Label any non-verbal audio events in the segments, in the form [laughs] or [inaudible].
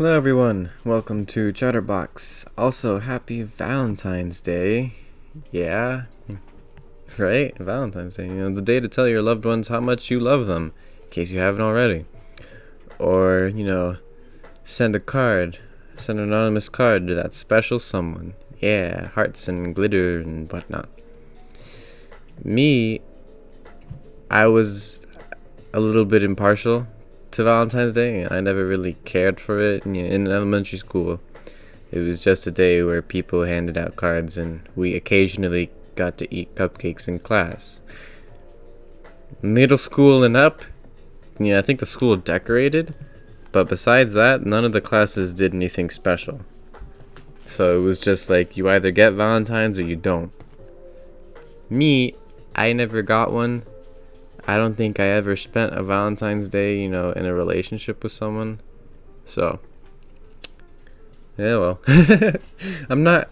Hello, everyone. Welcome to Chatterbox. Also, happy Valentine's Day. Yeah, right? Valentine's Day. You know, the day to tell your loved ones how much you love them, in case you haven't already. Or, you know, send a card, send an anonymous card to that special someone. Yeah, hearts and glitter and whatnot. Me, I was a little bit impartial to Valentine's Day. I never really cared for it in, elementary school. It was just a day where people handed out cards and we occasionally got to eat cupcakes in class. Middle school and up, yeah, I think the school decorated, but besides that, none of the classes did anything special. So it was just like you either get Valentine's or you don't. Me, I never got one I don't think I ever spent a Valentine's Day, you know, in a relationship with someone. So, yeah, well, [laughs] I'm not,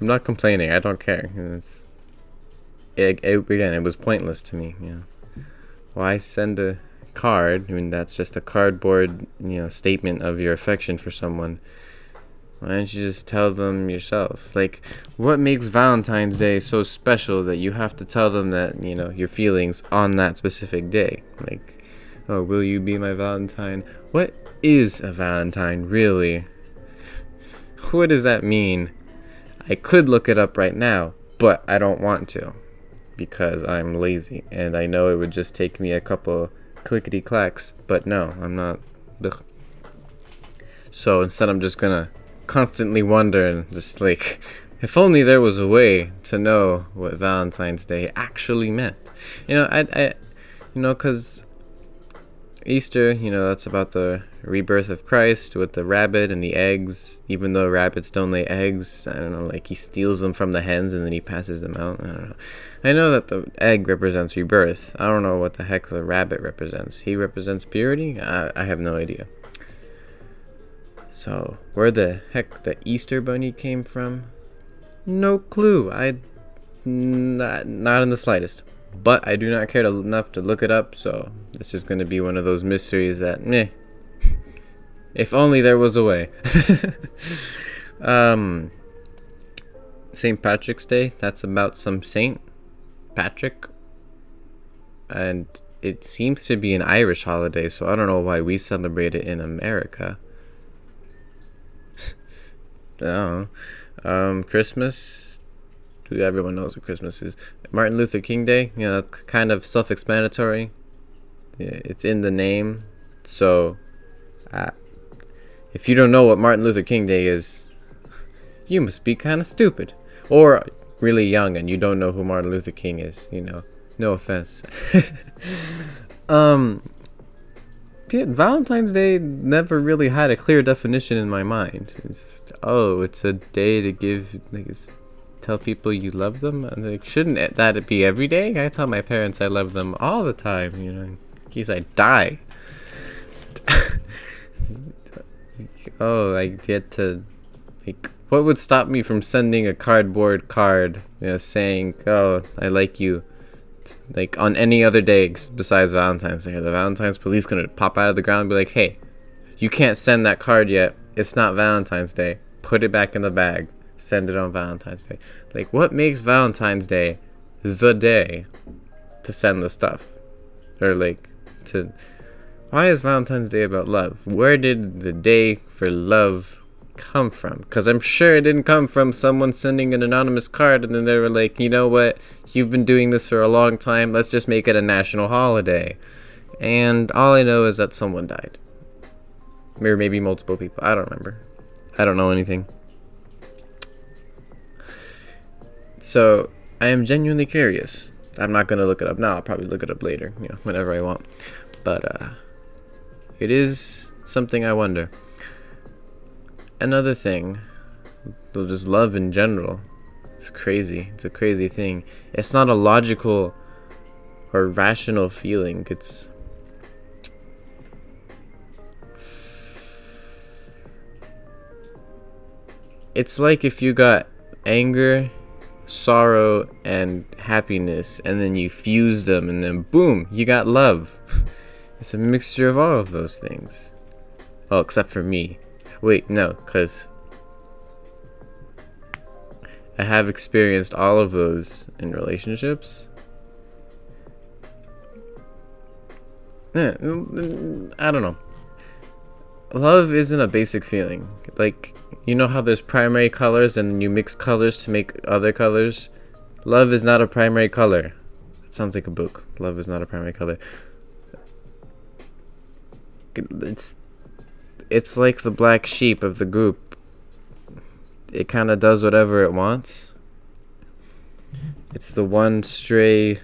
I'm not complaining. I don't care. It's, it, it, again, it was pointless to me. You know, why send a card? I mean, that's just a cardboard, you know, statement of your affection for someone why don't you just tell them yourself? Like, what makes Valentine's Day so special that you have to tell them that, you know, your feelings on that specific day? Like, oh, will you be my Valentine? What is a Valentine, really? What does that mean? I could look it up right now, but I don't want to because I'm lazy and I know it would just take me a couple clickety clacks, but no, I'm not. Ugh. So instead, I'm just gonna constantly wondering, just like, if only there was a way to know what Valentine's Day actually meant. You know, I, I you know, because Easter, you know, that's about the rebirth of Christ with the rabbit and the eggs. Even though rabbits don't lay eggs, I don't know, like he steals them from the hens and then he passes them out. I don't know. I know that the egg represents rebirth. I don't know what the heck the rabbit represents. He represents purity? I, I have no idea. So, where the heck the Easter Bunny came from? No clue. I not not in the slightest. But I do not care to, enough to look it up, so it's just going to be one of those mysteries that meh. [laughs] if only there was a way. [laughs] um St. Patrick's Day, that's about some saint Patrick. And it seems to be an Irish holiday, so I don't know why we celebrate it in America. Um, Christmas. Everyone knows what Christmas is. Martin Luther King Day. You know, kind of self-explanatory. It's in the name. So, uh, if you don't know what Martin Luther King Day is, you must be kind of stupid, or really young and you don't know who Martin Luther King is. You know, no offense. [laughs] um, yeah, Valentine's Day never really had a clear definition in my mind. It's, oh, it's a day to give, like, tell people you love them. And like, shouldn't that be every day? I tell my parents I love them all the time. You know, in case I die. [laughs] oh, I get to, like, what would stop me from sending a cardboard card, you know, saying, "Oh, I like you." Like on any other day besides Valentine's Day. The Valentine's police gonna pop out of the ground and be like, "Hey, you can't send that card yet. It's not Valentine's Day. Put it back in the bag. Send it on Valentine's Day." Like, what makes Valentine's Day the day to send the stuff, or like to? Why is Valentine's Day about love? Where did the day for love come from? Because I'm sure it didn't come from someone sending an anonymous card and then they were like, you know what? You've been doing this for a long time. Let's just make it a national holiday. And all I know is that someone died. Or maybe multiple people. I don't remember. I don't know anything. So I am genuinely curious. I'm not gonna look it up now. I'll probably look it up later, you know, whenever I want. But uh, it is something I wonder another thing, just love in general. It's crazy. It's a crazy thing. It's not a logical or rational feeling. It's It's like if you got anger, sorrow, and happiness, and then you fuse them, and then boom, you got love. [laughs] It's a mixture of all of those things. Well, except for me. Wait, no, because I have experienced all of those in relationships. Yeah, I don't know. Love isn't a basic feeling. Like, you know how there's primary colors and you mix colors to make other colors? Love is not a primary color. It sounds like a book. Love is not a primary color. It's it's like the black sheep of the group. It kind of does whatever it wants. It's the one stray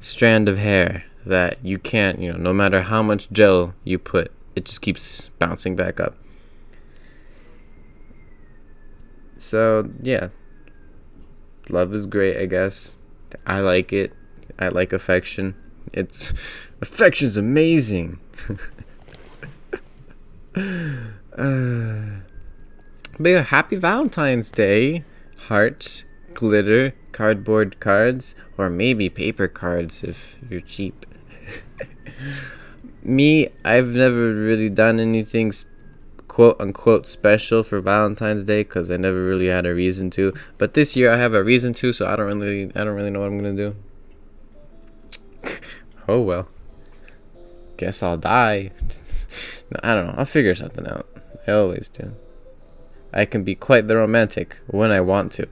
strand of hair that you can't, you know, no matter how much gel you put, it just keeps bouncing back up. So, yeah. Love is great, I guess. I like it. I like affection. It's [laughs] affection's amazing. [laughs] uh, but yeah, happy Valentine's Day. Hearts, glitter, cardboard cards, or maybe paper cards if you're cheap. [laughs] Me, I've never really done anything quote unquote special for Valentine's Day because I never really had a reason to. But this year I have a reason to, so I don't really, I don't really know what I'm gonna do. [laughs] oh well. Guess I'll die. [laughs] I don't know. I'll figure something out. I always do. I can be quite the romantic when I want to.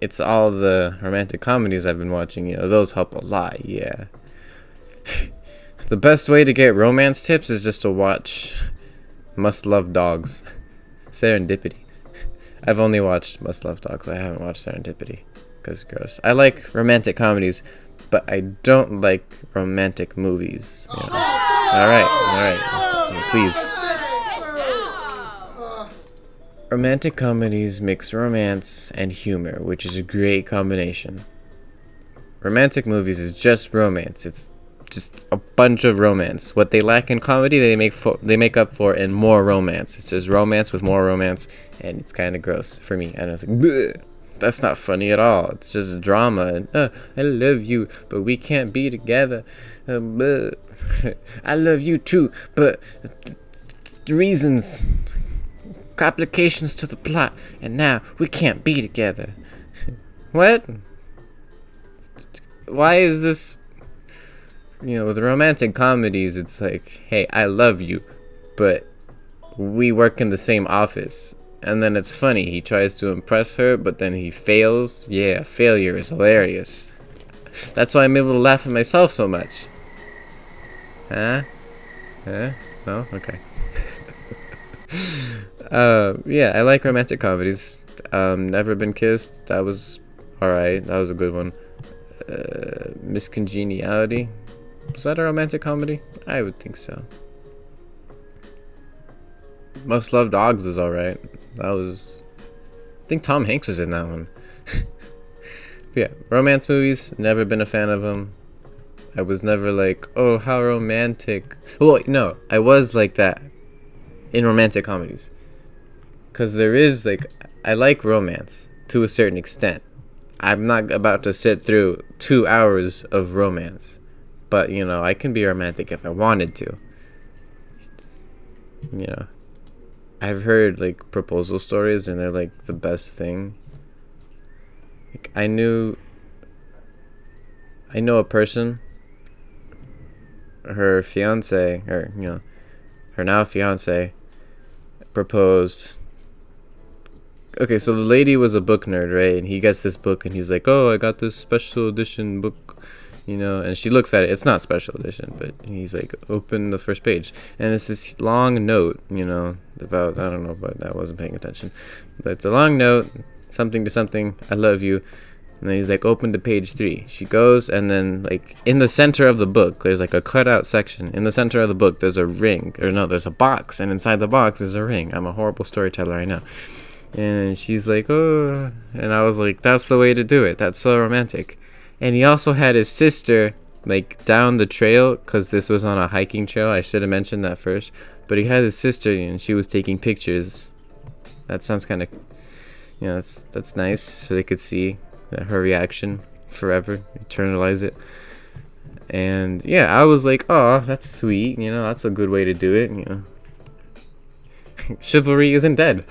It's all the romantic comedies I've been watching, you know, those help a lot, yeah. [laughs] the best way to get romance tips is just to watch Must Love Dogs. Serendipity. I've only watched Must Love Dogs. I haven't watched Serendipity because gross. I like romantic comedies, but I don't like romantic movies. All right, all right, please. Romantic comedies mix romance and humor, which is a great combination. Romantic movies is just romance. It's just a bunch of romance. What they lack in comedy, they make they make up for in more romance. It's just romance with more romance, and it's kind of gross for me. And I was like, Bleh. that's not funny at all. It's just drama. And, uh, I love you, but we can't be together. Uh, [laughs] I love you too, but the reasons, complications to the plot, and now we can't be together. [laughs] what? Why is this? you know, with romantic comedies, it's like, hey, I love you, but we work in the same office. And then it's funny, he tries to impress her, but then he fails. Yeah, failure is hilarious. That's why I'm able to laugh at myself so much. Huh? Huh? No? Okay. uh, [laughs] yeah, I like romantic comedies. Um, Never Been Kissed, that was alright. That was a good one. Uh, Miss Congeniality, was that a romantic comedy? I would think so. Must Love Dogs was alright. That was. I think Tom Hanks was in that one. [laughs] yeah, romance movies, never been a fan of them. I was never like, oh, how romantic. Well, no, I was like that in romantic comedies. Because there is, like, I like romance to a certain extent. I'm not about to sit through two hours of romance. But, you know, I can be romantic if I wanted to. You know, I've heard like proposal stories and they're like the best thing. Like, I knew I know a person her fiance or you know her now fiance proposed. Okay so the lady was a book nerd right? And he gets this book and he's like oh i got this special edition book you know? And she looks at it. It's not special edition but he's like open the first page. And it's this long note you know about i don't know but i wasn't paying attention. But it's a long note something to something. I love you and then he's like open to page three she goes and then like in the center of the book there's like a cutout section in the center of the book there's a ring or no there's a box and inside the box is a ring i'm a horrible storyteller i know and she's like oh and i was like that's the way to do it that's so romantic and he also had his sister like down the trail because this was on a hiking trail. I should have mentioned that first. But he had his sister and she was taking pictures. That sounds kind of, you know, that's that's nice. So they could see her reaction forever, eternalize it. And yeah, I was like, oh, that's sweet. You know, that's a good way to do it. You know. [laughs] Chivalry isn't dead.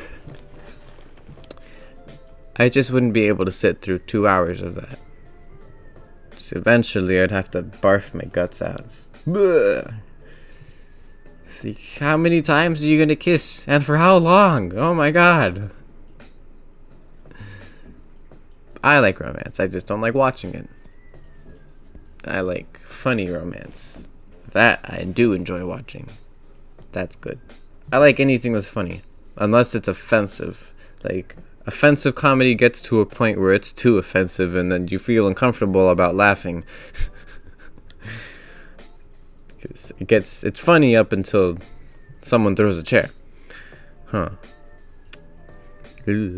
I just wouldn't be able to sit through two hours of that. So eventually, I'd have to barf my guts out. See, how many times are you gonna kiss, and for how long? Oh my god. I like romance. I just don't like watching it. I like funny romance. That I do enjoy watching. That's good. I like anything that's funny, unless it's offensive. Like offensive comedy gets to a point where it's too offensive and then you feel uncomfortable about laughing. [laughs] Cause it gets it's funny up until someone throws a chair. Huh. [laughs]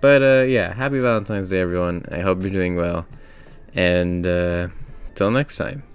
but uh yeah, happy Valentine's Day everyone. I hope you're doing well. And uh till next time.